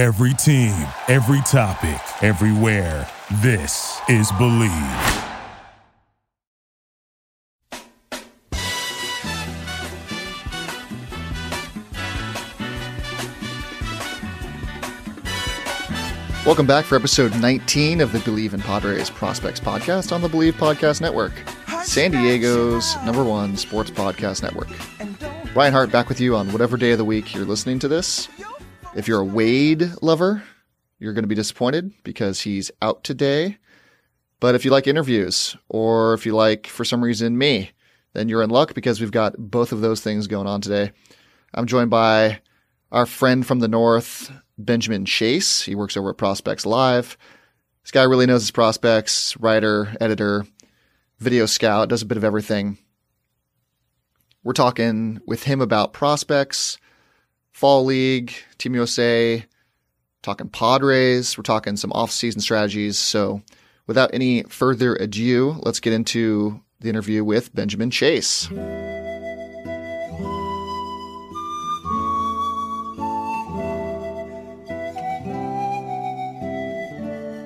Every team, every topic, everywhere. This is Believe. Welcome back for episode 19 of the Believe in Padres Prospects podcast on the Believe Podcast Network, San Diego's number one sports podcast network. Ryan Hart back with you on whatever day of the week you're listening to this. If you're a Wade lover, you're going to be disappointed because he's out today. But if you like interviews, or if you like, for some reason, me, then you're in luck because we've got both of those things going on today. I'm joined by our friend from the north, Benjamin Chase. He works over at Prospects Live. This guy really knows his prospects, writer, editor, video scout, does a bit of everything. We're talking with him about prospects, fall league, Team USA, talking Padres. We're talking some off-season strategies. So, without any further ado, let's get into the interview with Benjamin Chase.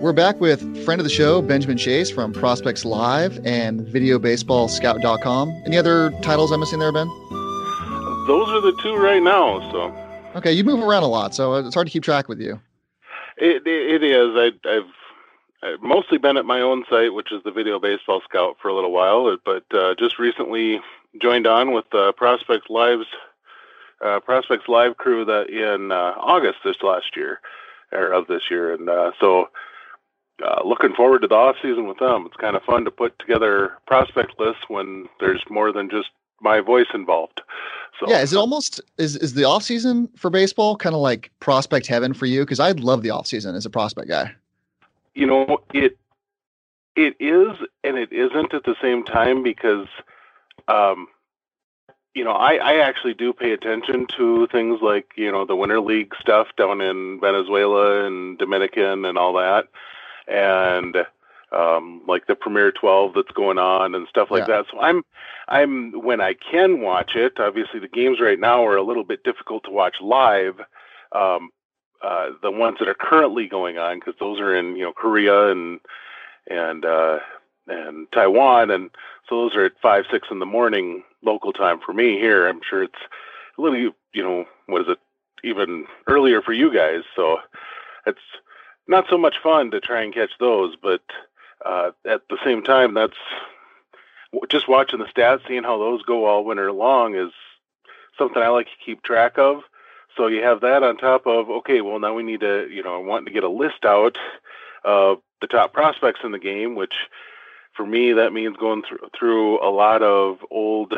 We're back with friend of the show, Benjamin Chase from Prospects Live and VideoBaseballScout.com. Any other titles I'm missing there, Ben? Those are the two right now. So. Okay, you move around a lot, so it's hard to keep track with you. It it, is. I, have I've mostly been at my own site, which is the Video Baseball Scout, for a little while, but uh, just recently joined on with uh, Prospects Live's uh, Prospects Live crew that in uh, August this last year or of this year, and uh, so uh, looking forward to the off season with them. It's kind of fun to put together prospect lists when there's more than just my voice involved. So yeah, is it almost is is the off season for baseball kind of like prospect heaven for you? Because I love the off season as a prospect guy. You know it it is and it isn't at the same time because um, you know, I, I actually do pay attention to things like, you know, the Winter League stuff down in Venezuela and Dominican and all that and um, like the Premier 12 that's going on and stuff like yeah. that. So I'm, I'm when I can watch it. Obviously, the games right now are a little bit difficult to watch live. Um, uh, the ones that are currently going on because those are in you know Korea and and uh, and Taiwan, and so those are at five six in the morning local time for me here. I'm sure it's a little you know what is it even earlier for you guys. So it's not so much fun to try and catch those, but uh, at the same time, that's just watching the stats, seeing how those go all winter long is something I like to keep track of. So you have that on top of okay, well now we need to, you know, wanting to get a list out of the top prospects in the game, which for me that means going through through a lot of old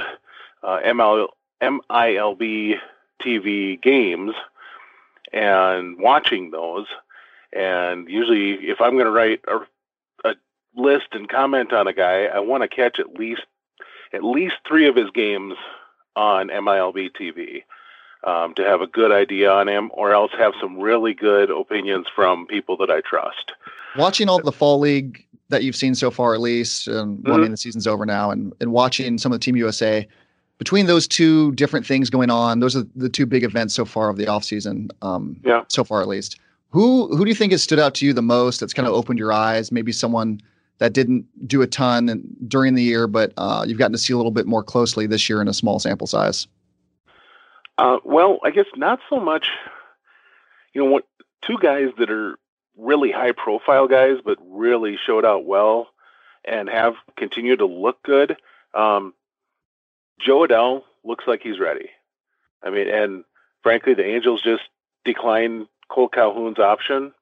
uh, ML, MILB TV games and watching those and usually, if I'm going to write a, a list and comment on a guy, I want to catch at least at least three of his games on MILB TV um, to have a good idea on him, or else have some really good opinions from people that I trust. Watching all the fall league that you've seen so far, at least, and mm-hmm. well, I mean the season's over now, and and watching some of the Team USA. Between those two different things going on, those are the two big events so far of the off season. Um, yeah. So far, at least. Who who do you think has stood out to you the most? That's kind of opened your eyes. Maybe someone that didn't do a ton during the year, but uh, you've gotten to see a little bit more closely this year in a small sample size. Uh, well, I guess not so much. You know, what two guys that are really high profile guys, but really showed out well and have continued to look good. Um, Jo Adell looks like he's ready. I mean, and frankly, the Angels just declined Cole Calhoun's option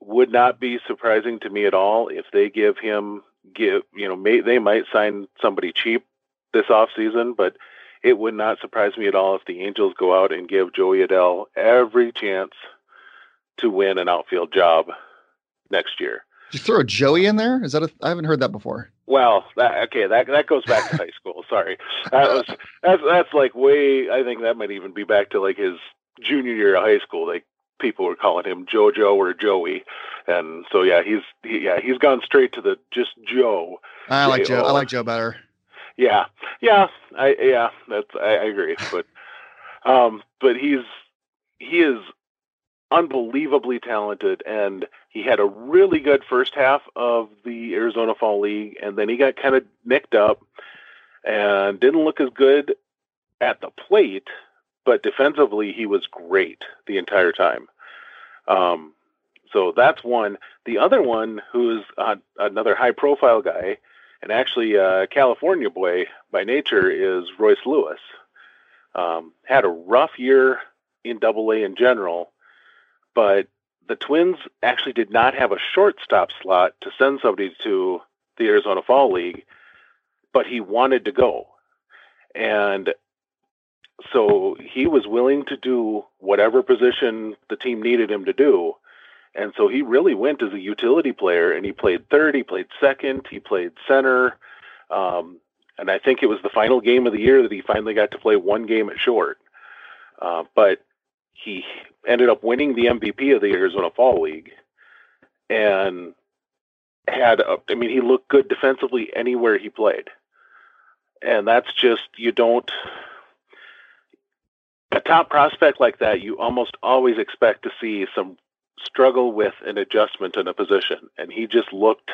would not be surprising to me at all if they give him give you know may, they might sign somebody cheap this off season, but it would not surprise me at all if the Angels go out and give Joey Adell every chance to win an outfield job next year. Did you throw Joey in there? Is that a, I haven't heard that before. Well, that, okay, that that goes back to high school. Sorry, that was that's that's like way. I think that might even be back to like his junior year of high school. They people were calling him JoJo or Joey, and so yeah, he's he, yeah he's gone straight to the just Joe. I like Joe. I like Joe better. Yeah, yeah, I yeah that's I, I agree, but um, but he's he is unbelievably talented, and he had a really good first half of the Arizona Fall League, and then he got kind of nicked up and didn't look as good at the plate, but defensively he was great the entire time. Um, so that's one. The other one, who's another high-profile guy, and actually a California boy by nature, is Royce Lewis. Um, had a rough year in Double A in general, but the Twins actually did not have a shortstop slot to send somebody to the Arizona Fall League, but he wanted to go. And so he was willing to do whatever position the team needed him to do. And so he really went as a utility player and he played third, he played second, he played center. Um, and I think it was the final game of the year that he finally got to play one game at short. Uh, but he ended up winning the MVP of the Arizona Fall League and had, a, I mean, he looked good defensively anywhere he played. And that's just, you don't, a top prospect like that, you almost always expect to see some struggle with an adjustment in a position. And he just looked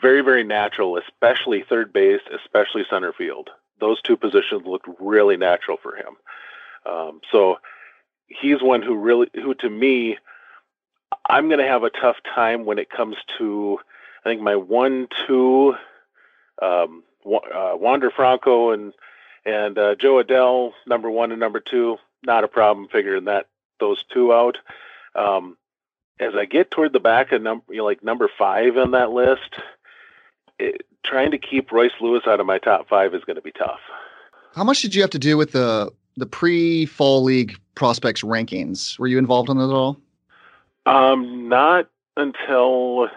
very, very natural, especially third base, especially center field. Those two positions looked really natural for him. Um, so he's one who really, who to me, I'm going to have a tough time when it comes to, I think my one, two, um, uh, Wander Franco and and uh, Jo Adell, number one and number two, not a problem figuring that those two out. Um, as I get toward the back of number, you know, like number five on that list, it, trying to keep Royce Lewis out of my top five is going to be tough. How much did you have to do with the the pre fall league prospects rankings? Were you involved in that at all? Um, not until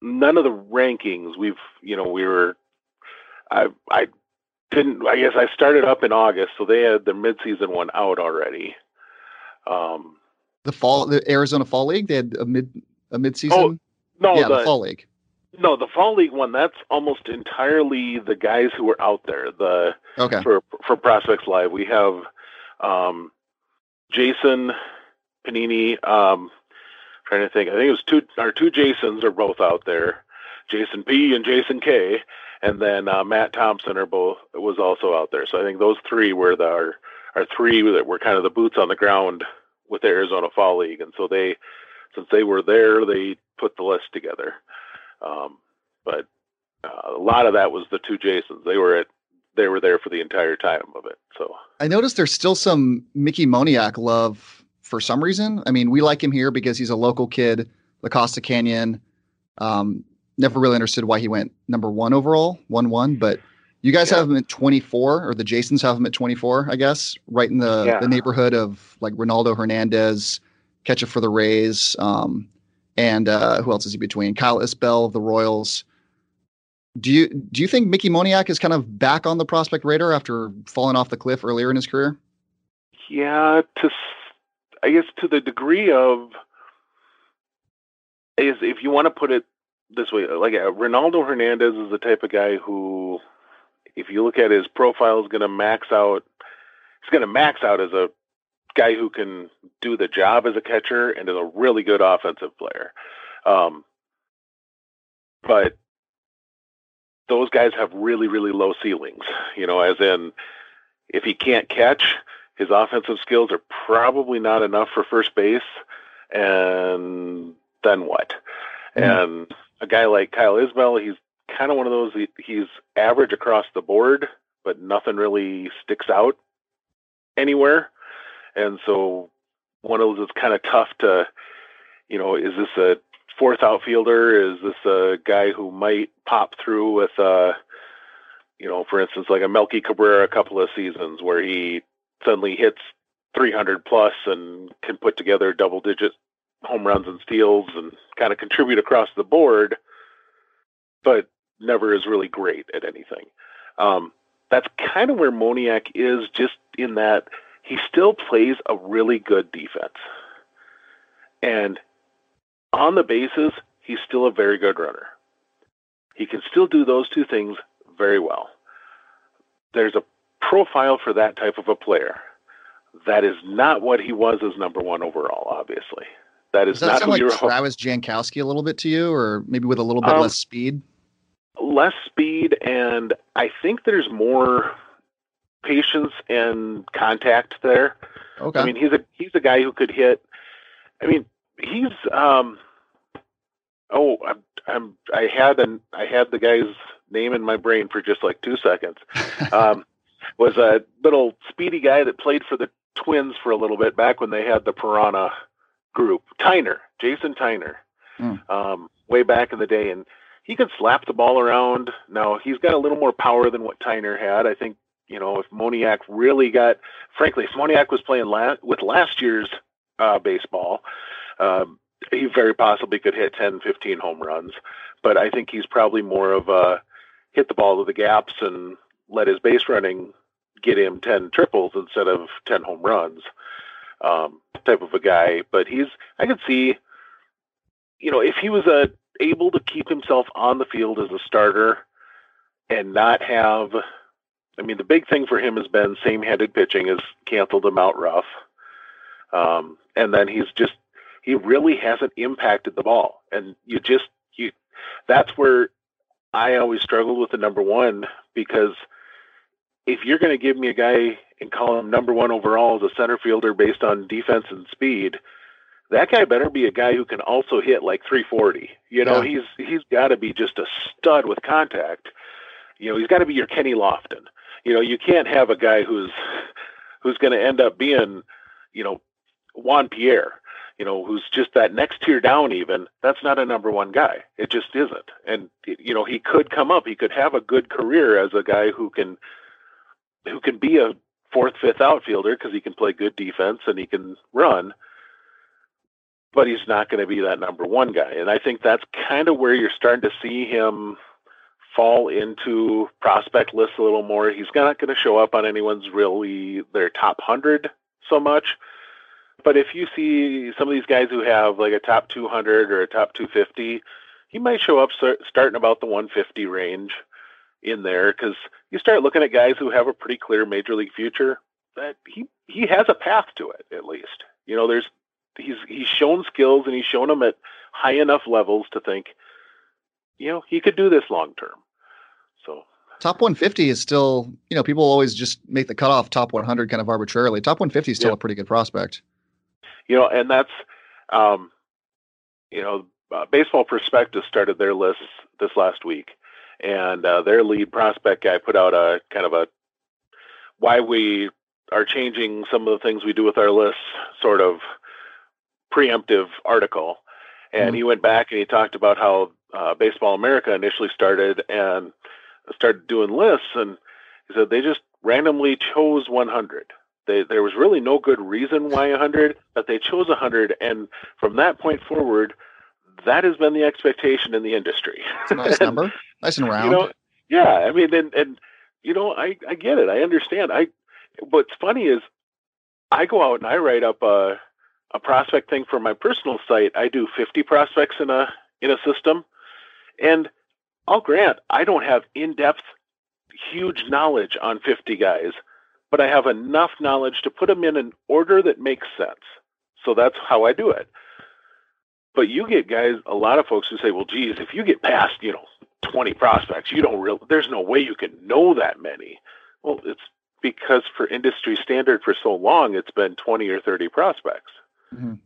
none of the rankings. We've, you know, we were. I I didn't. I guess I started up in August, so they had their midseason one out already. Um, the fall, the Arizona Fall League, they had a mid a midseason. Oh no, yeah, the, the Fall League. No, the Fall League one. That's almost entirely the guys who were out there. The okay for for Prospects Live, we have um, Jason Pennini. Um, trying to think. I think it was two. Our two Jasons are both out there. Jason P and Jason K and then uh, Matt Thompson are both was also out there. So I think those three were the our, our three that were kind of the boots on the ground with the Arizona Fall League, and so they since they were there, they put the list together. Um, but uh, a lot of that was the two Jasons. They were at they were there for the entire time of it. So I noticed there's still some Mickey Moniak love for some reason. I mean, we like him here because he's a local kid, La Costa Canyon. Um, never really understood why he went number one overall, one one. But you guys yeah. have him at 24, or the Jasons have him at 24, I guess, right in the, yeah. the neighborhood of like Ronaldo Hernandez, catcher for the Rays, um, and uh, who else is he between? Kyle Isbel of the Royals. Do you do you think Mickey Moniak is kind of back on the prospect radar after falling off the cliff earlier in his career? Yeah, to I guess to the degree of is if you want to put it this way, like uh, Ronaldo Hernandez is the type of guy who, if you look at his profile, is going to max out. He's going to max out as a guy who can do the job as a catcher and is a really good offensive player. Um, but those guys have really, really low ceilings. You know, as in, if he can't catch, his offensive skills are probably not enough for first base. And then what? Mm-hmm. And a guy like Kyle Isbel, he's kind of one of those. He, he's average across the board, but nothing really sticks out anywhere. And so one of those is kind of tough to, you know, is this a fourth outfielder? Is this a guy who might pop through with, uh, you know, for instance, like a Melky Cabrera a couple of seasons where he suddenly hits 300 plus and can put together double digit home runs and steals and kind of contribute across the board, but never is really great at anything. Um, that's kind of where Moniak is, just in that he still plays a really good defense. And on the bases, he's still a very good runner. He can still do those two things very well. There's a profile for that type of a player. That is not what he was as number one overall. Obviously, that is Does that not sound who like. Travis Jankowski a little bit to you, or maybe with a little bit Um, less speed? less speed, and I think there's more patience and contact there. Okay. I mean, he's a he's a guy who could hit. I mean, he's um. Oh, I'm I'm I had an I had the guy's name in my brain for just like two seconds. Um, was a little speedy guy that played for the Twins for a little bit back when they had the Piranha group. Tyner, Jason Tyner, Hmm. um, way back in the day, and he could slap the ball around. Now he's got a little more power than what Tyner had. I think you know if Moniak really got, frankly, if Moniak was playing la- with last year's uh, baseball, um, he very possibly could hit 10, 15 home runs. But I think he's probably more of a hit the ball to the gaps and let his base running get him 10 triples instead of 10 home runs um, type of a guy. But he's, I could see, you know, if he was uh, able to keep himself on the field as a starter and not have, I mean, the big thing for him has been same handed pitching has canceled him out rough. Um, and then he's just, he really hasn't impacted the ball. And you just, you, that's where I always struggled with the number one because if you're going to give me a guy and call him number one overall as a center fielder based on defense and speed, that guy better be a guy who can also hit like 340. You know, Yeah. he's he's got to be just a stud with contact. You know, he's got to be your Kenny Lofton. You know, you can't have a guy who's who's going to end up being, you know, Juan Pierre. You know, who's just that next tier down. Even that's not a number one guy. It just isn't. And you know, he could come up. He could have a good career as a guy who can who can be a fourth, fifth outfielder because he can play good defense and he can run. But he's not going to be that number one guy. And I think that's kind of where you're starting to see him fall into prospect lists a little more. He's not going to show up on anyone's really their top 100 so much. But if you see some of these guys who have like a top 200 or a top 250, he might show up start, starting about the 150 range in there because you start looking at guys who have a pretty clear major league future. That he he has a path to it at least. You know, there's he's he's shown skills and he's shown them at high enough levels to think, you know, he could do this long term. So Top 150 is still, you know, people always just make the cutoff top 100 kind of arbitrarily. Top 150 is still Yeah. a pretty good prospect. you know, and that's, um, you know, uh, Baseball Prospectus started their lists this last week, and uh, their lead prospect guy put out a kind of a why we are changing some of the things we do with our lists sort of preemptive article. And Mhm. he went back and he talked about how uh, Baseball America initially started and started doing lists, and he said they just randomly chose 100. They, there was really no good reason why 100, but they chose 100, and from that point forward, that has been the expectation in the industry. It's a nice number. Nice and round. You know, yeah. I mean, and and you know, I I get it. I understand. I what's funny is I go out and I write up a a prospect thing for my personal site. I do 50 prospects in a in a system, and I'll grant I don't have in-depth, huge knowledge on 50 guys, but I have enough knowledge to put them in an order that makes sense. So that's how I do it. But you get guys, a lot of folks who say, "Well, geez, if you get past, you know, 20 prospects, you don't really, There's no way you can know that many." Well, it's because for industry standard for so long, it's been 20 or 30 prospects. Mhm.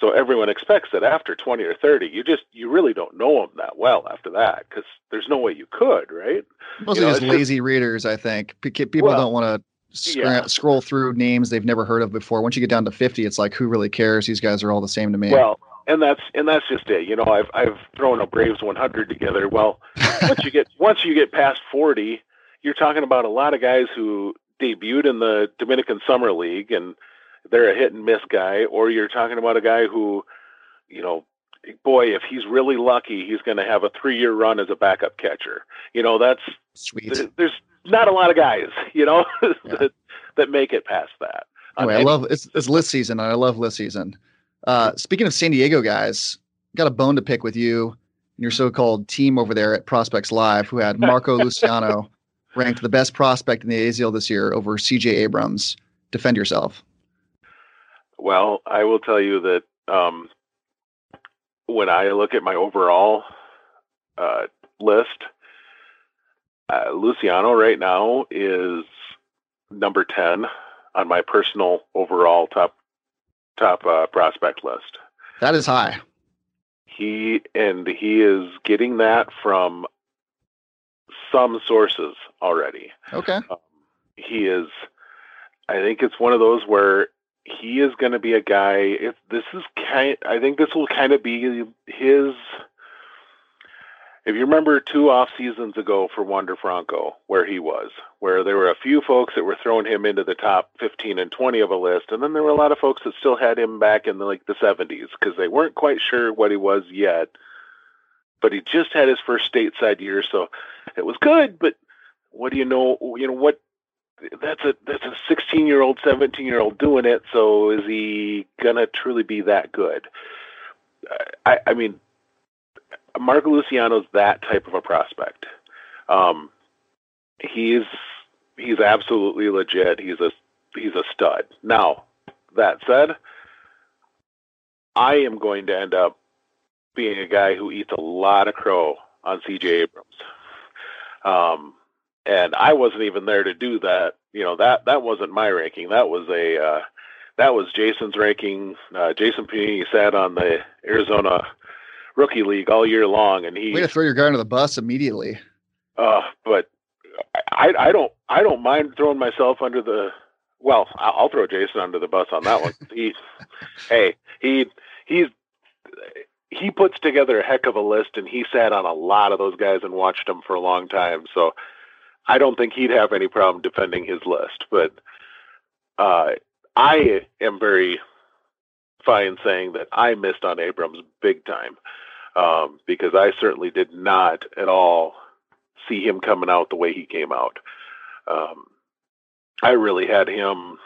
So everyone expects that after 20 or 30, you just you really don't know them that well after that because there's no way you could, right? Mostly you know, just it's just- lazy readers, I think. People Well, don't want to yeah. scroll through names they've never heard of before. Once you get down to 50, it's like, who really cares? These guys are all the same to me. Well, and that's and that's just it. You know, I've I've thrown a Braves 100 together. Well, once you get once you get past 40, you're talking about a lot of guys who debuted in the Dominican Summer League and they're a hit and miss guy, or you're talking about a guy who, you know, boy, if he's really lucky, he's going to have a three year run as a backup catcher. You know, that's Sweet. th- there's not a lot of guys, you know, that that make it past that. Anyway, I uh, love it's, it's list season, I love list season. Uh, speaking of San Diego guys, got a bone to pick with you and your so-called team over there at Prospects Live, who had Marco Luciano ranked the best prospect in the AZL this year over CJ Abrams. Defend yourself. Well, I will tell you that um, when I look at my overall uh, list, uh, Luciano right now is number ten on my personal overall top top uh, prospect list. That is high. He and he is getting that from some sources already. Okay. Um, he is. I think it's one of those where he is going to be a guy. If this is kind, I think this will kind of be his. If you remember two off seasons ago for Wander Franco, where he was, where there were a few folks that were throwing him into the top 15 and 20 of a list, and then there were a lot of folks that still had him back in the, like the 70s because they weren't quite sure what he was yet. But he just had his first stateside year, so it was good. But what do you know? You know what that's a that's a 16 year old 17 year old doing it so is he gonna truly be that good i i mean marco luciano's that type of a prospect um he's he's absolutely legit he's a he's a stud now that said i am going to end up being a guy who eats a lot of crow on cj abrams um and I wasn't even there to do that. You know that that wasn't my ranking. That was a uh, that was Jason's ranking. Uh, Jason Pennini sat on the Arizona Rookie League all year long, and he way to throw your guy under the bus immediately. Uh, but I I don't I don't mind throwing myself under the. Well, I'll throw Jason under the bus on that one. he, hey, he he's he puts together a heck of a list, and he sat on a lot of those guys and watched them for a long time. So I don't think he'd have any problem defending his list. But uh, I am very fine saying that I missed on Abrams big time um, because I certainly did not at all see him coming out the way he came out. Um, I really had him.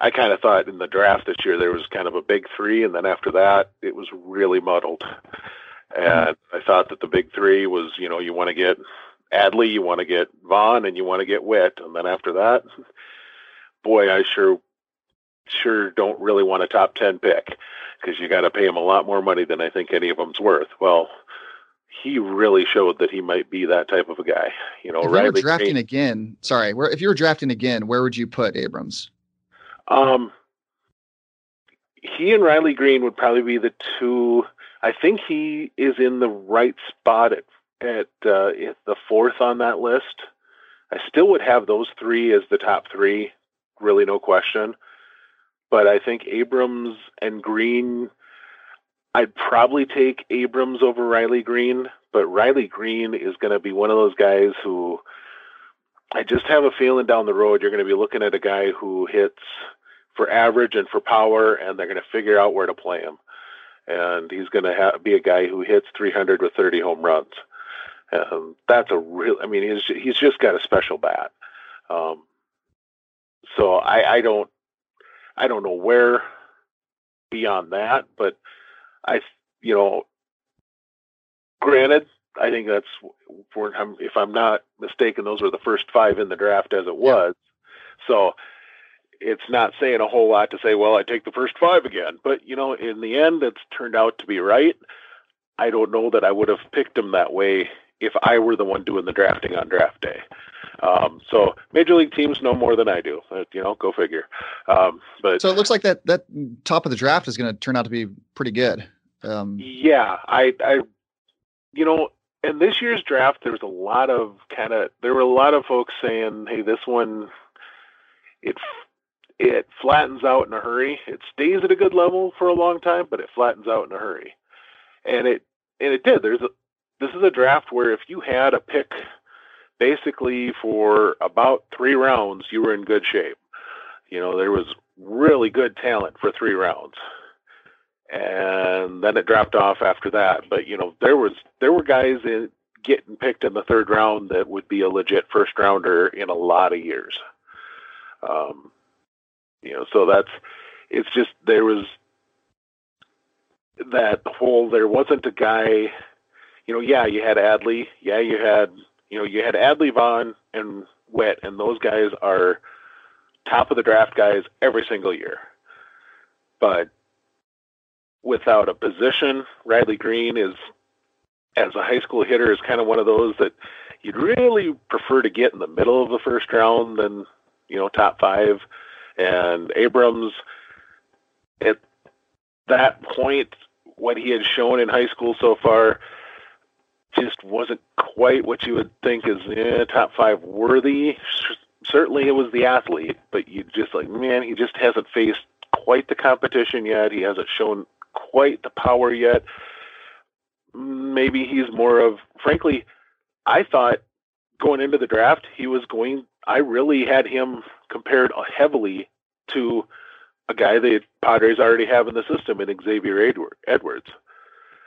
I kind of thought in the draft this year there was kind of a big three, and then after that it was really muddled. And I thought that the big three was, you know, you want to get Adley, you want to get Vaughn, and you want to get Witt, and then after that, boy, I sure sure don't really want a top ten pick because you got to pay him a lot more money than I think any of them's worth. Well, he really showed that he might be that type of a guy. You know, if Riley you were drafting again, sorry, where if you were drafting again, where would you put Abrams? Um, he and Riley Greene would probably be the two. I think he is in the right spot at at uh, the fourth on that list. I still would have those three as the top three, really no question. But I think Abrams and Green. I'd probably take Abrams over Riley Greene, But Riley Greene is going to be one of those guys who I just have a feeling down the road you're going to be looking at a guy who hits for average and for power, and they're going to figure out where to play him. And he's going to ha- be a guy who hits 300 with 30 home runs. Um, that's a real. I mean, he's he's just got a special bat. Um, so I, I don't I don't know where beyond that, but I you know, granted, I think that's for if I'm not mistaken, those were the first five in the draft as it was. Yeah. So it's not saying a whole lot to say, well, I take the first five again. But you know, in the end, it's turned out to be right. I don't know that I would have picked him that way if I were the one doing the drafting on draft day. Um, so major league teams know more than I do. Uh, you know, go figure. Um, but so it looks like that that top of the draft is going to turn out to be pretty good. Um, yeah, I, I, you know, in this year's draft, there was a lot of kind of there were a lot of folks saying, "Hey, this one, it it flattens out in a hurry. It stays at a good level for a long time, but it flattens out in a hurry." And it and it did. There's a, this is a draft where if you had a pick basically for about three rounds, you were in good shape. You know, there was really good talent for three rounds. And then it dropped off after that. But, you know, there was there were guys in, getting picked in the third round that would be a legit first rounder in a lot of years. Um, you know, so that's it's just there was that whole there wasn't a guy you know, yeah, you had Adley, yeah, you had, you know, you had Adley, Vaughn, and Witt, and those guys are top of the draft guys every single year. but without a position, Riley Greene is, as a high school hitter, is kind of one of those that you'd really prefer to get in the middle of the first round than you know top five. And Abrams, at that point, what he had shown in high school so far just wasn't quite what you would think is eh, top five worthy. Certainly, it was the athlete, but you just like, man, he just hasn't faced quite the competition yet. He hasn't shown quite the power yet. Maybe he's more of, frankly, I thought going into the draft, he was going, I really had him compared heavily to a guy the Padres already have in the system in Xavier Edwards.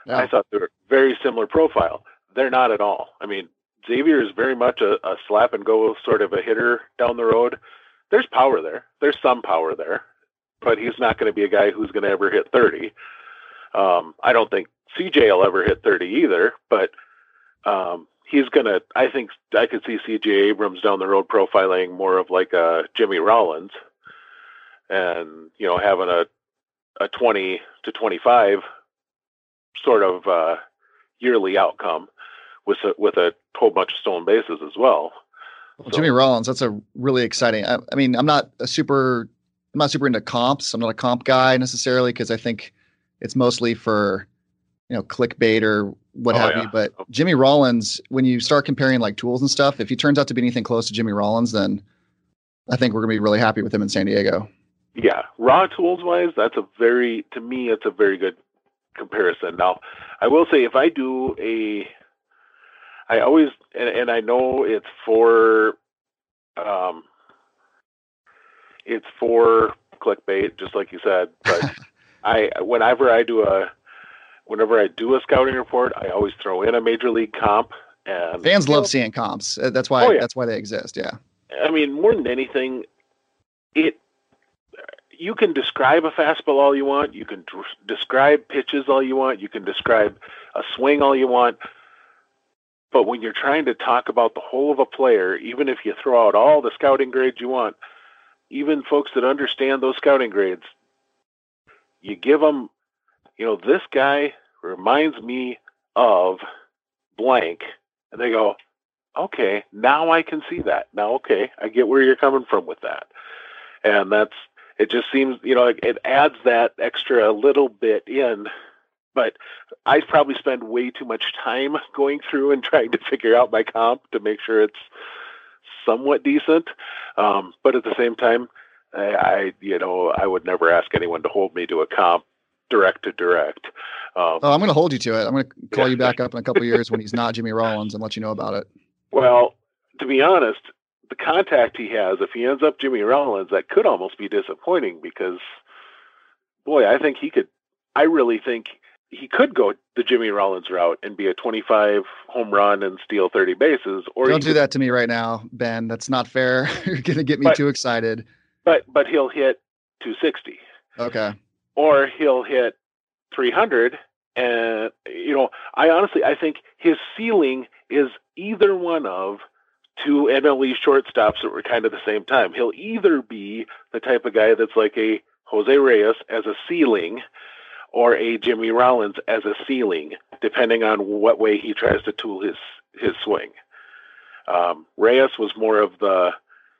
Yeah. I thought they were very similar profile. They're not at all. I mean, Xavier is very much a, a slap and go sort of a hitter down the road. There's power there. There's some power there, but he's not going to be a guy who's going to ever hit 30. Um, I don't think CJ will ever hit 30 either, but um, he's going to, I think I could see CJ Abrams down the road profiling more of like a Jimmy Rollins and, you know, having a, a 20 to 25 sort of uh, yearly outcome with a, with a whole bunch of stolen bases as well. well so. Jimmy Rollins, that's a really exciting. I, I, mean, I'm not a super, I'm not super into comps. I'm not a comp guy necessarily because I think it's mostly for, you know, clickbait or what oh, have yeah. you. But oh. Jimmy Rollins, when you start comparing like tools and stuff, if he turns out to be anything close to Jimmy Rollins, then I think we're gonna be really happy with him in San Diego. Yeah, raw tools wise, that's a very to me, it's a very good comparison. Now, I will say if I do a I always and, and I know it's for um it's for clickbait, just like you said, but I whenever I do a whenever I do a scouting report, I always throw in a major league comp. And fans love know, seeing comps. Uh, that's why oh, yeah. that's why they exist. Yeah. I mean, more than anything, it you can describe a fastball all you want. You can d- describe pitches all you want. You can describe a swing all you want. But when you're trying to talk about the whole of a player, even if you throw out all the scouting grades you want, even folks that understand those scouting grades, you give them, you know, this guy reminds me of blank. And they go, okay, now I can see that. Now, okay, I get where you're coming from with that. And that's, it just seems, you know, it, it adds that extra little bit in. But I probably spend way too much time going through and trying to figure out my comp to make sure it's somewhat decent. Um, but at the same time, I, I, you know, I would never ask anyone to hold me to a comp direct to direct. Um, oh, I'm going to hold you to it. I'm going to call you back up in a couple years when he's not Jimmy Rollins and let you know about it. Well, to be honest, the contact he has, if he ends up Jimmy Rollins, that could almost be disappointing because, boy, I think he could. I really think he could go the Jimmy Rollins route and be a 25 home run and steal 30 bases. Or don't do could, that to me right now, Ben. That's not fair. You're going to get me but, too excited. But but he'll hit 260. Okay. Or he'll hit 300 and you know, I honestly I think his ceiling is either one of two MLB shortstops that were kind of the same time. He'll either be the type of guy that's like a Jose Reyes as a ceiling or a Jimmy Rollins as a ceiling, depending on what way he tries to tool his his swing. Um, Reyes was more of the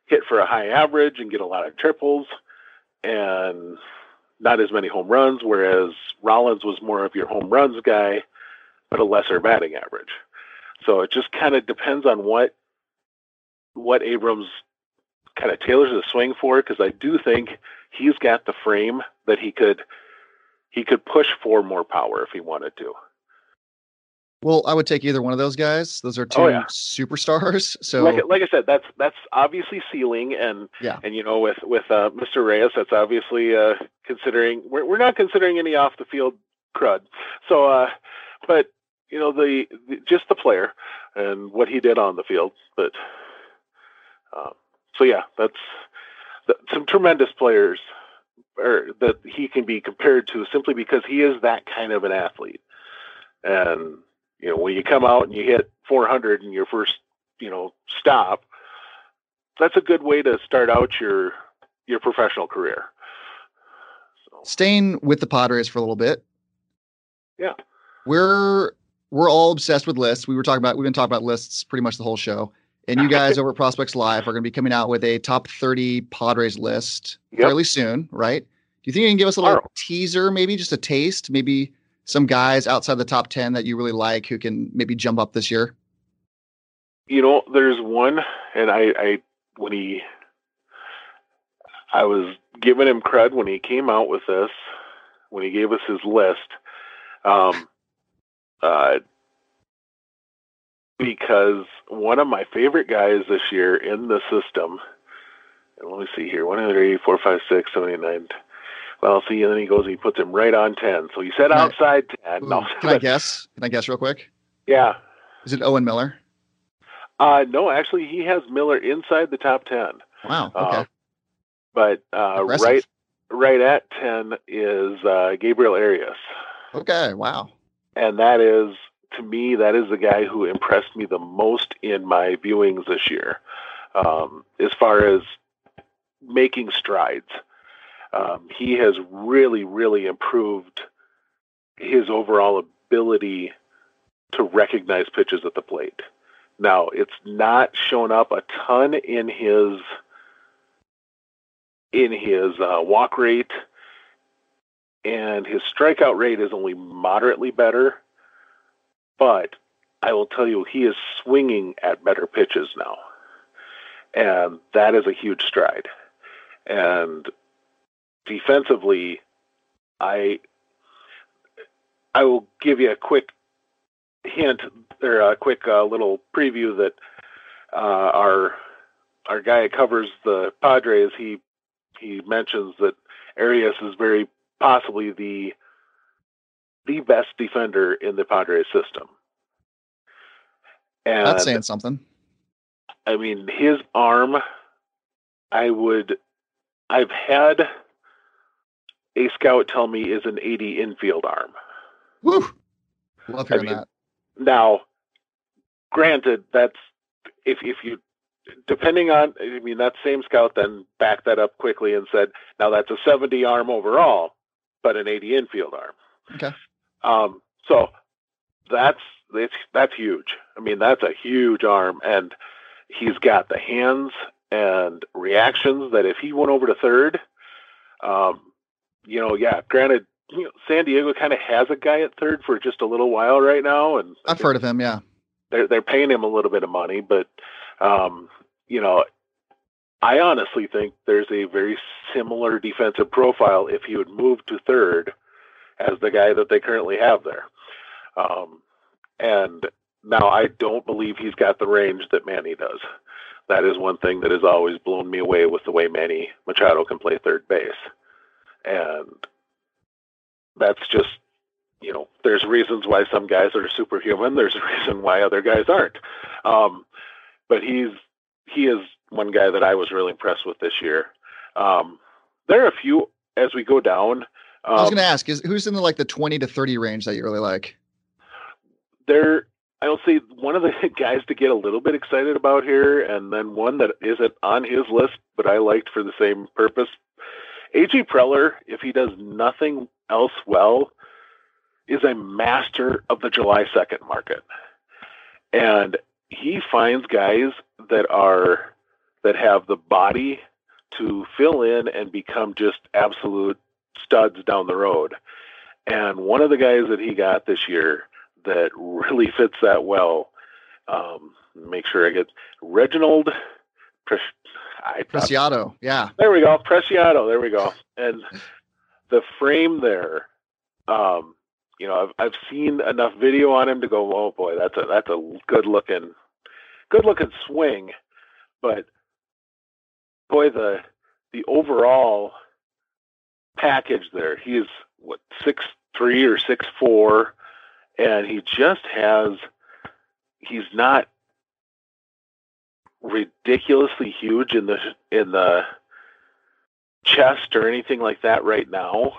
hit for a high average and get a lot of triples and not as many home runs, whereas Rollins was more of your home runs guy, but a lesser batting average. So it just kind of depends on what what Abrams kind of tailors the swing for, because I do think he's got the frame that he could he could push for more power if he wanted to. Well, I would take either one of those guys. Those are oh, two oh, yeah. superstars. So, like, like, I said, that's that's obviously ceiling, and yeah, and you know, with with uh, Mr. Reyes, that's obviously uh, considering we're we're not considering any off the field crud. So, uh, but you know, the, the, just the player and what he did on the field. But um, so yeah, that's some tremendous players, or that he can be compared to simply because he is that kind of an athlete, and you know, when you come out and you hit 400 in your first, you know, stop, that's a good way to start out your your professional career. So. Staying with the Padres for a little bit. Yeah. We're we're all obsessed with lists. We were talking about we've been talking about lists pretty much the whole show. And you guys over at Prospects Live are going to be coming out with a top 30 Padres list Yep. fairly soon, right? Do you think you can give us a little teaser, maybe just a taste, maybe some guys outside the top 10 that you really like who can maybe jump up this year? You know, there's one, and I, I when he, I was giving him cred when he came out with this, when he gave us his list, um, uh, because one of my favorite guys this year in the system. And let me see here: one, two, three, four, five, six, seven, eight, nine. Well, see, and then he goes and he puts him right on ten. So he said Can I- outside ten. No, can I guess? Can I guess real quick? yeah. Is it Owen Miller? Uh, no, actually, he has Miller inside the top ten. Wow. Uh, Okay. but uh, Impressive. right right at 10 is uh, Gabriel Arias. Okay. Wow. And that is, to me, that is the guy who impressed me the most in my viewings this year, um, as far as making strides. Um, he has really, really improved his overall ability to recognize pitches at the plate. Now, it's not shown up a ton in his in his uh, walk rate, and his strikeout rate is only moderately better. But I will tell you, he is swinging at better pitches now, and that is a huge stride. And defensively, I I will give you a quick hint or a quick uh, little preview that uh, our our guy that covers the Padres he he mentions that Arias is very possibly the the best defender in the Padres system. And That's saying something. I mean, his arm, I would, I've had a scout tell me is an 80 infield arm. Woo. Love hearing mean, that. Now, granted, that's if if you depending on I mean that same scout then backed that up quickly and said, now that's a 70 arm overall, but an 80 infield arm. Okay. Um, so that's it's that's huge. I mean that's a huge arm, and he's got the hands and reactions that if he went over to third, um, you know, yeah, granted. You know, San Diego kind of has a guy at third for just a little while right now, and I've heard of him. Yeah. they're they're paying him a little bit of money, but um, you know, I honestly think there's a very similar defensive profile if he would move to third as the guy that they currently have there. Um, and now I don't believe he's got the range that Manny does. That is one thing that has always blown me away with the way Manny Machado can play third base. And that's just you know, there's reasons why some guys are superhuman. There's a reason why other guys aren't. Um, but he's he is one guy that I was really impressed with this year. Um, there are a few as we go down. I was Um, going to ask, is who's in the like the 20 to 30 range that you really like? there, I'll say one of the guys to get a little bit excited about here, and then one that isn't on his list, but I liked for the same purpose. AJ Preller, if he does nothing else well, is a master of the July 2nd market. And he finds guys that are that have the body to fill in and become just absolute studs down the road. And one of the guys that he got this year that really fits that well, um, make sure I get Reginald. Pres- I, Preciado. Yeah. there we go, Preciado. There we go. And the frame there, um, you know, I've I've seen enough video on him to go, oh boy, that's a that's a good looking, good looking swing, but boy, the the overall package there, he is what six three or six four, and he just has, he's not ridiculously huge in the in the chest or anything like that right now,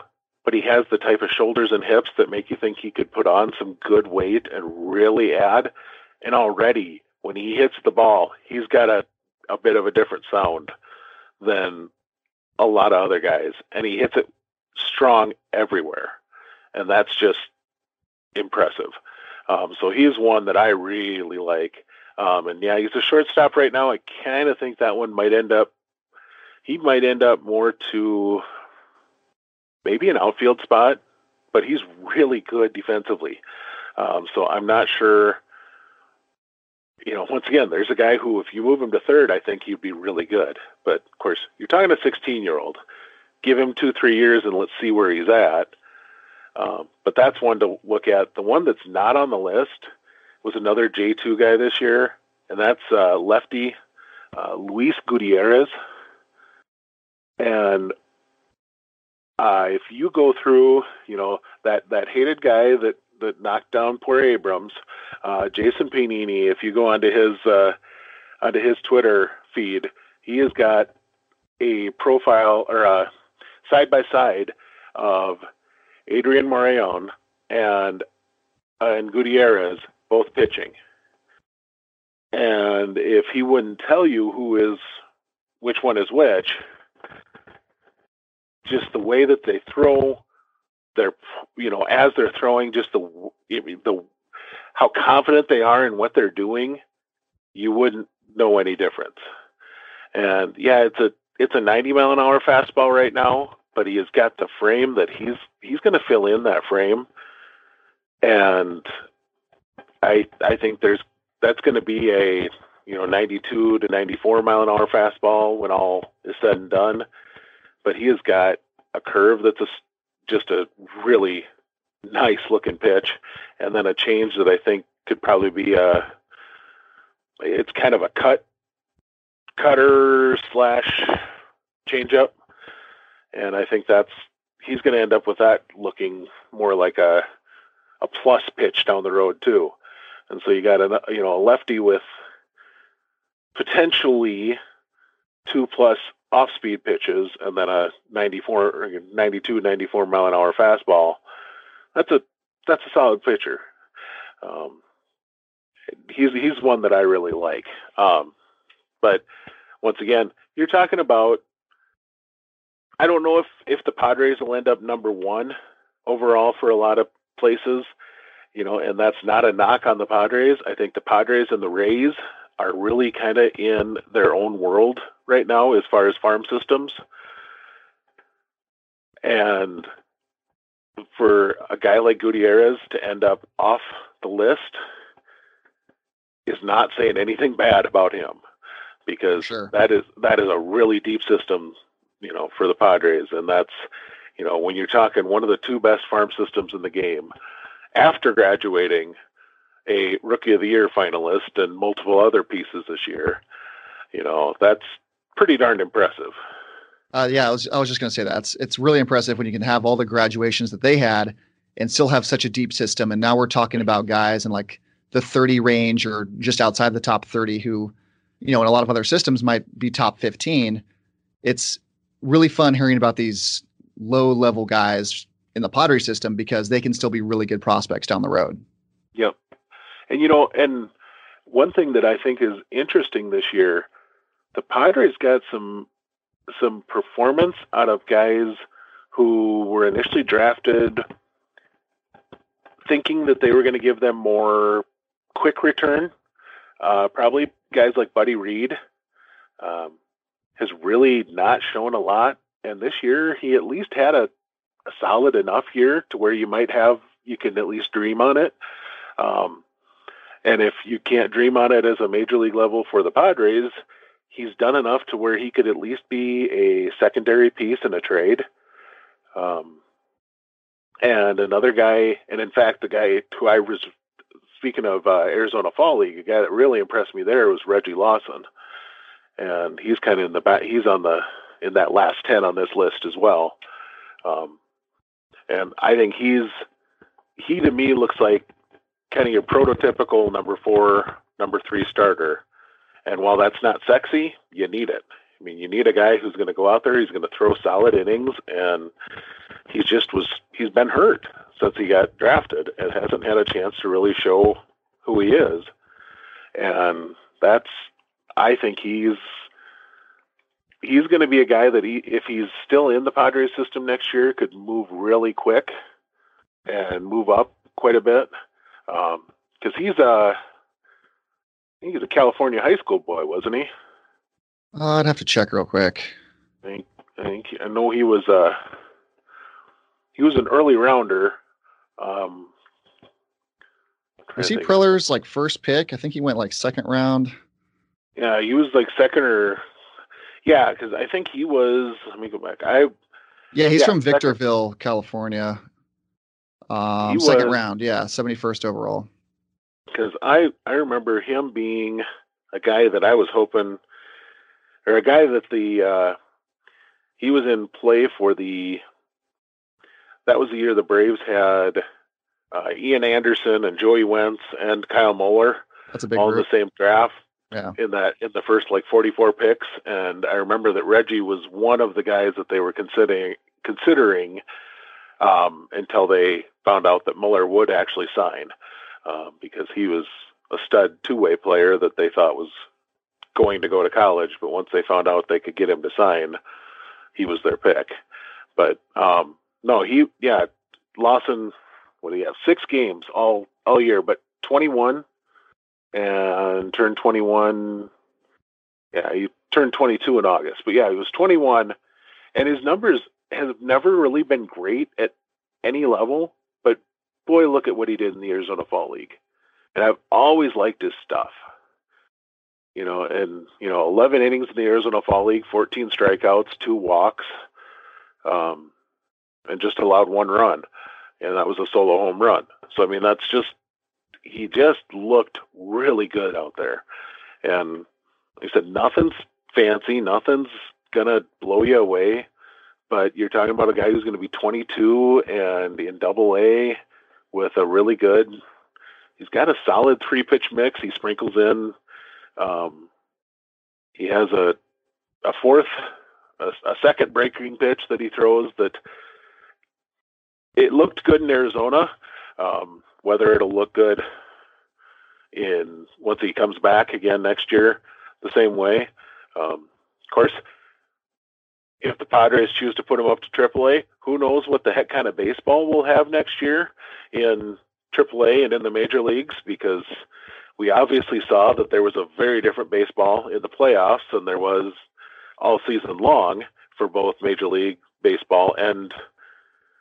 but he has the type of shoulders and hips that make you think he could put on some good weight and really add. And already, when he hits the ball, he's got a, a bit of a different sound than a lot of other guys. And he hits it strong everywhere, and that's just impressive. Um, so he's one that I really like. Um, and yeah, he's a shortstop right now. I kind of think that one might end up. He might end up more to maybe an outfield spot, but he's really good defensively. Um, so I'm not sure. You know, once again, there's a guy who, if you move him to third, I think he'd be really good. But of course, you're talking a 16 year old. Give him two, three years, and let's see where he's at. Um, but that's one to look at. The one that's not on the list was another J2 guy this year, and that's uh, lefty uh, Luis Gutierrez. And uh, if you go through, you know that that hated guy that that knocked down poor Abrams, uh, Jason Pennini. If you go onto his uh, onto his Twitter feed, he has got a profile or a side by side of Adrian Morejon and uh, and Gutierrez both pitching. And if he wouldn't tell you who is which one is which, just the way that they throw their you know as they're throwing just the the how confident they are in what they're doing you wouldn't know any difference. And yeah it's a it's a 90 mile an hour fastball right now but he has got the frame that he's he's going to fill in that frame. And i i think there's that's going to be a you know 92 to 94 mile an hour fastball when all is said and done. But he has got a curve that's a, just a really nice looking pitch, and then a change that I think could probably be a. It's kind of a cut, cutter slash changeup, and I think that's he's going to end up with that looking more like a a plus pitch down the road too. And so you got a you know a lefty with potentially two plus off speed pitches and then a 94 92 94 mile an hour fastball that's a that's a solid pitcher. Um, he's he's one that I really like. Um, but once again you're talking about I don't know if if the Padres will end up number 1 overall for a lot of places you know and that's not a knock on the Padres. I think the Padres and the Rays are really kind of in their own world right now as far as farm systems. And for a guy like Gutierrez to end up off the list is not saying anything bad about him because sure. that is that is a really deep system, you know, for the Padres and that's you know, when you're talking one of the two best farm systems in the game after graduating a rookie of the year finalist and multiple other pieces this year, you know, that's pretty darn impressive. Uh, yeah, I was, I was just going to say that it's, it's really impressive when you can have all the graduations that they had and still have such a deep system. And now we're talking about guys in like the 30 range or just outside the top 30 who, you know, in a lot of other systems might be top 15. It's really fun hearing about these low level guys in the Padres system because they can still be really good prospects down the road. Yep. And, you know, and one thing that I think is interesting this year the Padres got some some performance out of guys who were initially drafted thinking that they were going to give them more quick return. Uh, probably guys like Buddy Reed um, has really not shown a lot, and this year he at least had a, a solid enough year to where you might have you can at least dream on it. Um, and if you can't dream on it as a major league level for the Padres, he's done enough to where he could at least be a secondary piece in a trade. Um, and another guy, and in fact, the guy who I was speaking of uh, Arizona Fall League, a guy that really impressed me there was Reggie Lawson, and he's kind of in the back. He's on the in that last ten on this list as well. Um, and I think he's he to me looks like kind of your prototypical number four, number three starter and while that's not sexy, you need it. I mean, you need a guy who's going to go out there, he's going to throw solid innings, and he just was, he's been hurt since he got drafted and hasn't had a chance to really show who he is. And that's, I think he's, he's going to be a guy that he, if he's still in the Padres system next year, could move really quick and move up quite a bit. Because um, he's a he's a California high school boy, wasn't he? Uh, I'd have to check real quick. I think I think I know he was a uh, he was an early rounder. Um, was he Preller's like first pick? I think he went like second round. Yeah, he was like second or yeah, because I think he was. Let me go back. I yeah, he's yeah, from Victorville, second. California. Um, second was, round, yeah, seventy first overall. Because I I remember him being a guy that I was hoping, or a guy that the uh, he was in play for the. That was the year the Braves had uh, Ian Anderson and Joey Wentz and Kyle Muller. That's a big all group. in the same draft. Yeah. In that in the first like 44 picks, and I remember that Reggie was one of the guys that they were considering considering um, until they found out that Muller would actually sign uh, because he was a stud two way player that they thought was going to go to college. But once they found out they could get him to sign, he was their pick. But um, no, he yeah Lawson what do you have? Six games all all year, but 21 and turned 21. Yeah, he turned 22 in August. But yeah, he was 21, and his numbers have never really been great at any level. Boy, look at what he did in the Arizona Fall League, and I've always liked his stuff. You know, and you know, 11 innings in the Arizona Fall League, 14 strikeouts, two walks, um, and just allowed one run and that was a solo home run. So I mean, that's just he just looked really good out there, and he said nothing's fancy, nothing's gonna blow you away, but you're talking about a guy who's going to be 22 and in Double A with a really good. He's got a solid three pitch mix. He sprinkles in. Um, he has a a fourth, a, a second breaking pitch that he throws that it looked good in Arizona. Um, whether it'll look good in once he comes back again next year, the same way. Um, of course, if the Padres choose to put him up to AAA, who knows what the heck kind of baseball we'll have next year in AAA and in the major leagues because we obviously saw that there was a very different baseball in the playoffs than there was all season long for both Major League Baseball and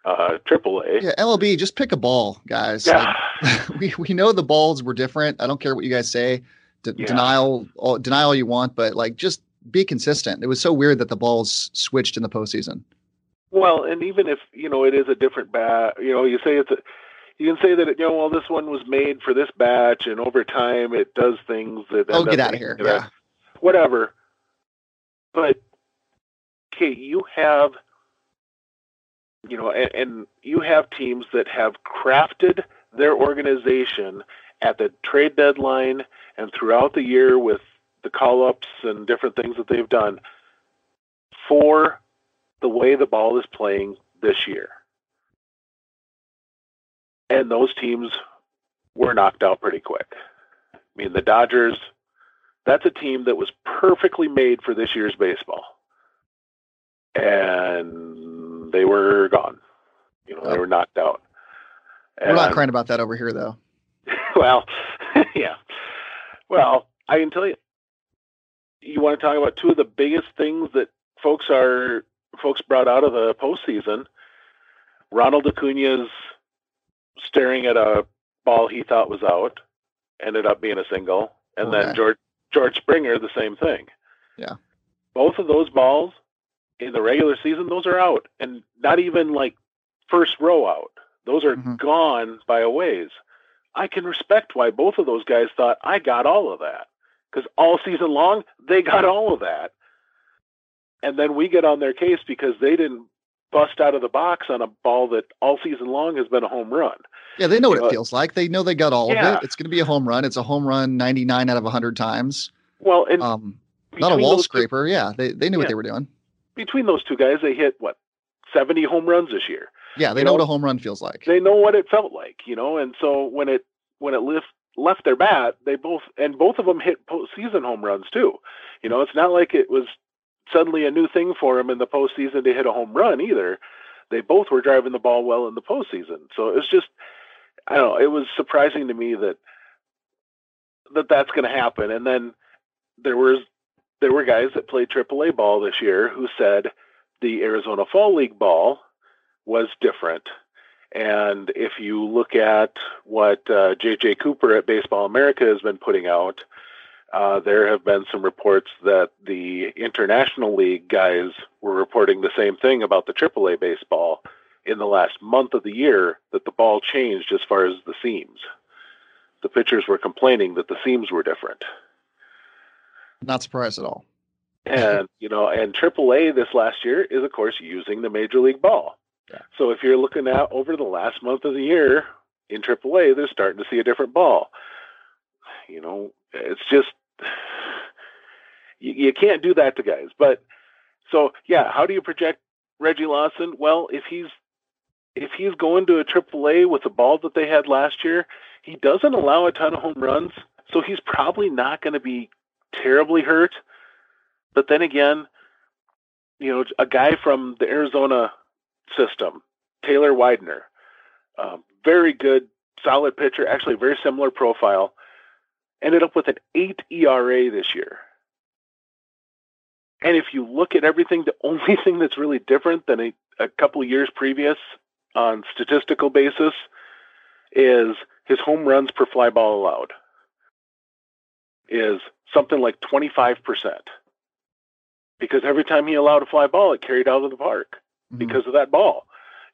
uh, AAA. Yeah, MLB, just pick a ball, guys. Yeah. Like, we we know the balls were different. I don't care what you guys say. D- yeah. Denial, all, deny all you want, but like just be consistent. It was so weird that the balls switched in the postseason. Well, and even if you know it is a different bat, you know, you say it's a, you can say that you know, well, this one was made for this batch, and over time it does things that. Oh, get out of here! Yeah. Whatever. But okay, you have you know, and, and you have teams that have crafted their organization at the trade deadline and throughout the year with the call ups and different things that they've done for the way the ball is playing this year. And those teams were knocked out pretty quick. I mean, the Dodgers, that's a team that was perfectly made for this year's baseball. And they were gone. You know, oh. they were knocked out. And, we're not crying about that over here, though. well, yeah. Well, I can tell you. You want to talk about two of the biggest things that folks are folks brought out of the postseason. Ronald Acuna's staring at a ball he thought was out, ended up being a single, and okay. then George George Springer the same thing. Yeah. Both of those balls in the regular season, those are out, and not even like first row out. Those are mm-hmm. gone by a ways. I can respect why both of those guys thought I got all of that because all season long they got all of that, and then we get on their case because they didn't bust out of the box on a ball that all season long has been a home run. Yeah, they know what it feels like. They know they got all yeah. of it. It's going to be a home run. It's a home run 99 out of 100 times. Well, and um, not a wall scraper. Two, yeah, they they knew yeah. what they were doing between those two guys, they hit what seventy home runs this year. Yeah, they know, know, what a home run feels like. They know what it felt like, you know. And so when it when it left left their bat, they both and both of them hit postseason home runs too. You know, it's not like it was suddenly a new thing for him in the postseason to hit a home run either. They both were driving the ball well in the postseason. So it was just, I don't know, it was surprising to me that that that's going to happen. And then there was there were guys that played AAA ball this year who said the Arizona Fall League ball was different. And if you look at what uh, J.J. Cooper at Baseball America has been putting out, uh, there have been some reports that the International League guys were reporting the same thing about the AAA baseball in the last month of the year that the ball changed as far as the seams. The pitchers were complaining that the seams were different. Not surprised at all. and you know, and AAA this last year is of course using the Major League ball. So if you're looking at over the last month of the year in AAA, they're starting to see a different ball. You know, it's just you, you can't do that to guys. But so yeah, how do you project Reggie Lawson? Well, if he's if he's going to a AAA with the ball that they had last year, he doesn't allow a ton of home runs, so he's probably not going to be terribly hurt. But then again, you know, a guy from the Arizona system, Taylor Widener, very good, solid pitcher, actually very similar profile, ended up with an eight ERA this year. And if you look at everything, the only thing that's really different than a, a couple years previous on statistical basis is his home runs per fly ball allowed is something like 25%. Because every time he allowed a fly ball, it carried out of the park Mhm. because of that ball.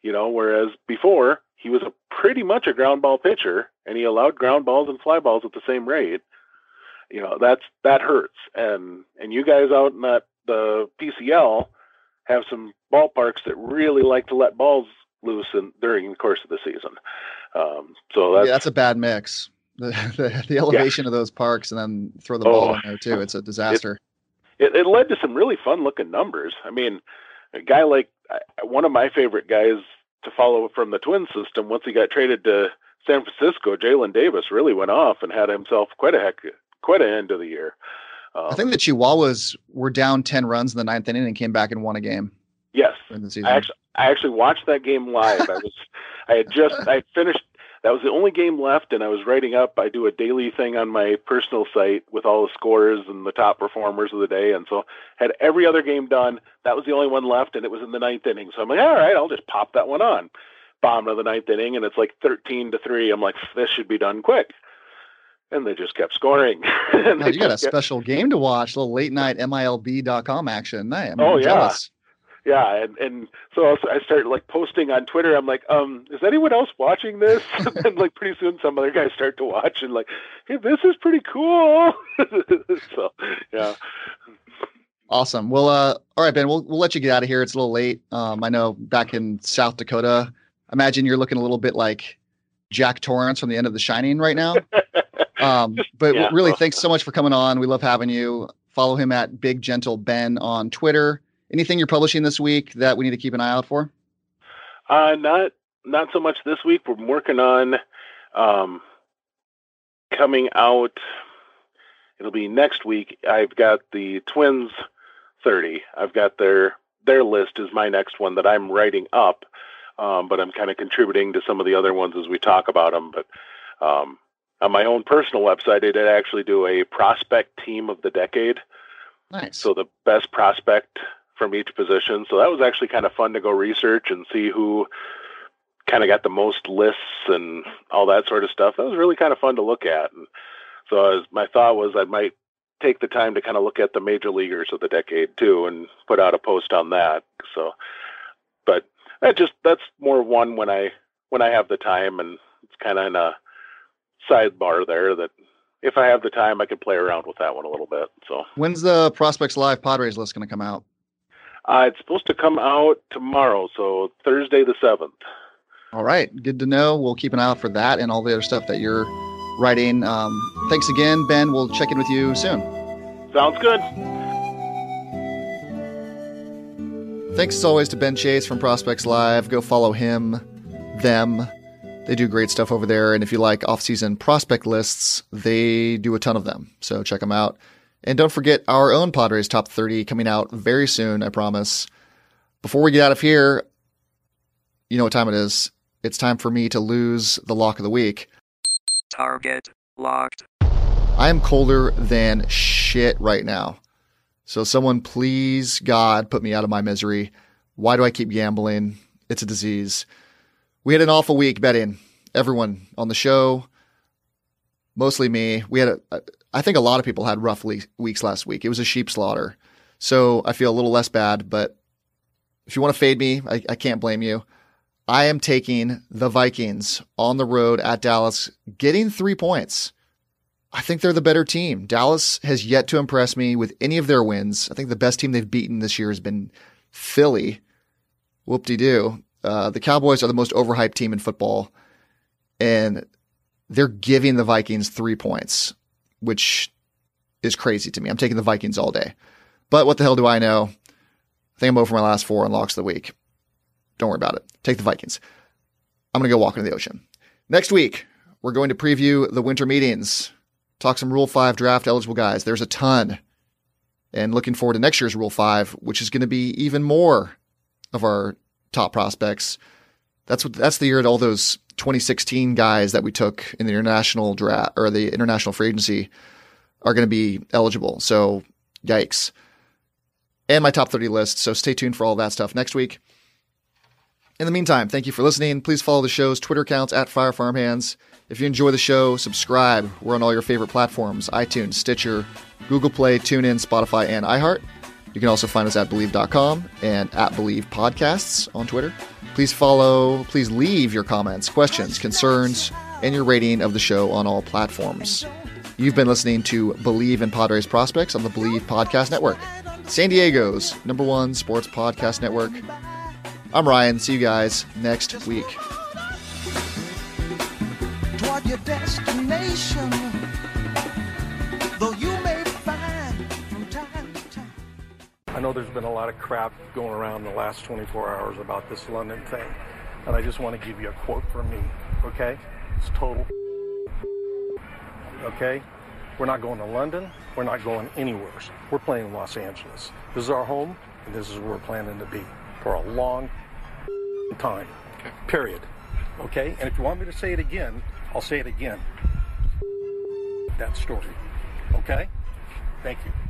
You know, whereas before he was a pretty much a ground ball pitcher and he allowed ground balls and fly balls at the same rate. You know, that's that hurts. And and you guys out in that the PCL have some ballparks that really like to let balls loose in, during the course of the season. Um, so that's, yeah, that's a bad mix. The, the, the elevation of those parks and then throw the ball Oh. in there too. It's a disaster. it, it led to some really fun looking numbers. I mean, a guy like one of my favorite guys to follow from the twin system, once he got traded to San Francisco, Jaylin Davis really went off and had himself quite a heck, quite an end of the year. Um, I think the Chihuahuas were down 10 runs in the ninth inning and came back and won a game yes. I actually, I actually watched that game live. I was, I had just, I finished. That was the only game left, and I was writing up. I do a daily thing on my personal site with all the scores and the top performers of the day, and so had every other game done. That was the only one left, and it was in the ninth inning. So I'm like, all right, I'll just pop that one on. Bottom of the ninth inning, and it's like 13 to three. I'm like, this should be done quick, and they just kept scoring. they you got a kept- special game to watch, a little late night MILB.com action. I am Oh, jealous. yeah and and so I started like posting on Twitter. I'm like, um, is anyone else watching this? and like pretty soon some other guys start to watch and like, hey, this is pretty cool. so yeah, Awesome. Well, uh, all right, Ben, we'll, we'll let you get out of here. It's a little late. Um, I know back in South Dakota, imagine you're looking a little bit like Jack Torrance from the end of The Shining right now. Um, but Yeah. really, thanks so much for coming on. We love having you. Follow him at Big Gentle Ben on Twitter. Anything you're publishing this week that we need to keep an eye out for? uh, not not so much this week. We're working on um, coming out. It'll be next week. I've got the Twins 30. I've got their their list is my next one that I'm writing up, um, but I'm kind of contributing to some of the other ones as we talk about them. But um, on my own personal website, I did actually do a prospect team of the decade. Nice. So the best prospect from each position. So that was actually kind of fun to go research and see who kind of got the most lists and all that sort of stuff. That was really kind of fun to look at. And so as my thought was I might take the time to kind of look at the major leaguers of the decade too and put out a post on that. So but that just that's more one when I when I have the time and it's kind of in a sidebar there that if I have the time I can play around with that one a little bit. So When's the Prospects Live Padres list going to come out? Uh, it's supposed to come out tomorrow, so Thursday the seventh. All right. Good to know. We'll keep an eye out for that and all the other stuff that you're writing. Um, thanks again, Ben. We'll check in with you soon. Sounds good. Thanks as always to Ben Chase from Prospects Live. Go follow him, them. They do great stuff over there. And if you like off season prospect lists, they do a ton of them. So check them out. And don't forget our own Padres top 30 coming out very soon, I promise. Before we get out of here, you know what time it is. It's time for me to lose the lock of the week. Target locked. I am colder than shit right now. So someone please God put me out of my misery. Why do I keep gambling? It's a disease. We had an awful week betting. Everyone on the show, mostly me. We had a, a I think a lot of people had rough le- weeks last week. It was a sheep slaughter. So I feel a little less bad, but if you want to fade me, I, I can't blame you. I am taking the Vikings on the road at Dallas, getting three points. I think they're the better team. Dallas has yet to impress me with any of their wins. I think the best team they've beaten this year has been Philly. Whoop de doo. Uh, the Cowboys are the most overhyped team in football, and they're giving the Vikings three points, which is crazy to me. I'm taking the Vikings all day. But what the hell do I know? I think I'm over my last four unlocks of the week. Don't worry about it. Take the Vikings. I'm going to go walk into the ocean. Next week, we're going to preview the winter meetings, talk some Rule 5 draft eligible guys. There's a ton. And looking forward to next year's Rule 5, which is going to be even more of our top prospects. That's what that's the year that all those 2016 guys that we took in the international draft or the international free agency are going to be eligible. So, yikes. And my top 30 list. So stay tuned for all that stuff next week. In the meantime, thank you for listening. Please follow the show's Twitter accounts at Friar Farmhands. If you enjoy the show, subscribe. We're on all your favorite platforms iTunes, Stitcher, Google Play, TuneIn, Spotify, and iHeart. You can also find us at Bleav.com and at Bleav Podcasts on Twitter. Please follow, please leave your comments, questions, concerns, and your rating of the show on all platforms. You've been listening to Bleav in Padres Prospects on the Bleav Podcast Network, San Diego's number one sports podcast network. I'm Ryan. See you guys next week. I know there's been a lot of crap going around in the last 24 hours about this London thing, and I just want to give you a quote from me, okay? It's total. Okay? We're not going to London. We're not going anywhere. We're playing in Los Angeles. This is our home, and this is where we're planning to be for a long time. Period. Okay? And if you want me to say it again, I'll say it again. That story. Okay? Thank you.